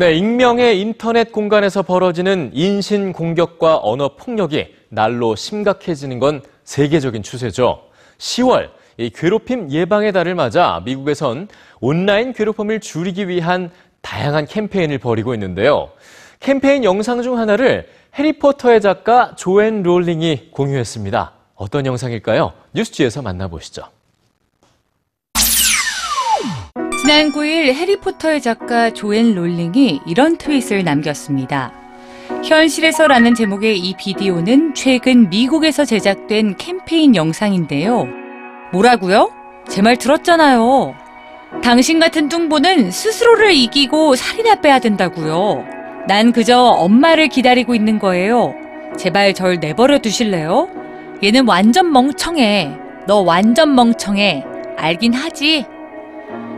네, 익명의 인터넷 공간에서 벌어지는 인신 공격과 언어 폭력이 날로 심각해지는 건 세계적인 추세죠. 10월 이 괴롭힘 예방의 달을 맞아 미국에선 온라인 괴롭힘을 줄이기 위한 다양한 캠페인을 벌이고 있는데요. 캠페인 영상 중 하나를 해리포터의 작가 조앤 롤링이 공유했습니다. 어떤 영상일까요? 뉴스지에서 만나보시죠. 지난 9일 해리포터의 작가 조앤 롤링이 이런 트윗을 남겼습니다. 현실에서라는 제목의 이 비디오는 최근 미국에서 제작된 캠페인 영상인데요. 뭐라고요? 제 말 들었잖아요. 당신 같은 뚱보는 스스로를 이기고 살이나 빼야 된다고요. 난 그저 엄마를 기다리고 있는 거예요. 제발 절 내버려 두실래요? 얘는 완전 멍청해. 너 완전 멍청해. 알긴 하지.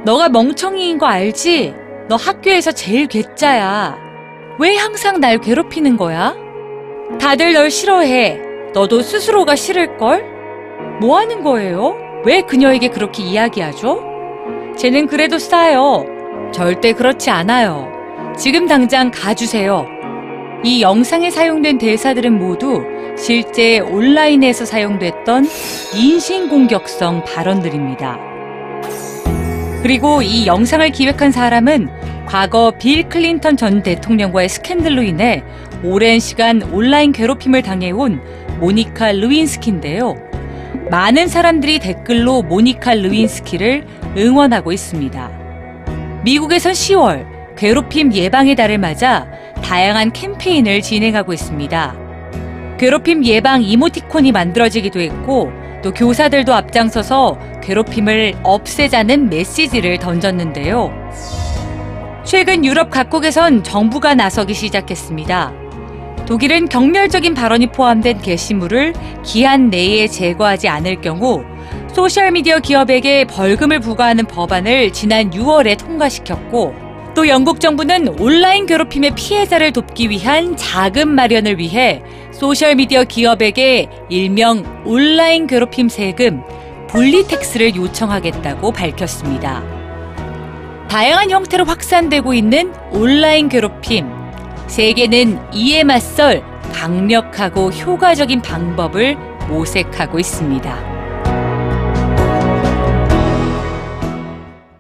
너가 멍청이인 거 알지? 너 학교에서 제일 괴짜야. 왜 항상 날 괴롭히는 거야? 다들 널 싫어해. 너도 스스로가 싫을걸? 뭐 하는 거예요? 왜 그녀에게 그렇게 이야기하죠? 쟤는 그래도 싸요. 절대 그렇지 않아요. 지금 당장 가주세요. 이 영상에 사용된 대사들은 모두 실제 온라인에서 사용됐던 인신공격성 발언들입니다. 그리고 이 영상을 기획한 사람은 과거 빌 클린턴 전 대통령과의 스캔들로 인해 오랜 시간 온라인 괴롭힘을 당해온 모니카 루인스키인데요. 많은 사람들이 댓글로 모니카 루인스키를 응원하고 있습니다. 미국에선 10월 괴롭힘 예방의 달을 맞아 다양한 캠페인을 진행하고 있습니다. 괴롭힘 예방 이모티콘이 만들어지기도 했고 또 교사들도 앞장서서 괴롭힘을 없애자는 메시지를 던졌는데요. 최근 유럽 각국에선 정부가 나서기 시작했습니다. 독일은 경멸적인 발언이 포함된 게시물을 기한 내에 제거하지 않을 경우 소셜미디어 기업에게 벌금을 부과하는 법안을 지난 6월에 통과시켰고 또 영국 정부는 온라인 괴롭힘의 피해자를 돕기 위한 자금 마련을 위해 소셜미디어 기업에게 일명 온라인 괴롭힘 세금 분리택스를 요청하겠다고 밝혔습니다. 다양한 형태로 확산되고 있는 온라인 괴롭힘. 세계는 이에 맞설 강력하고 효과적인 방법을 모색하고 있습니다.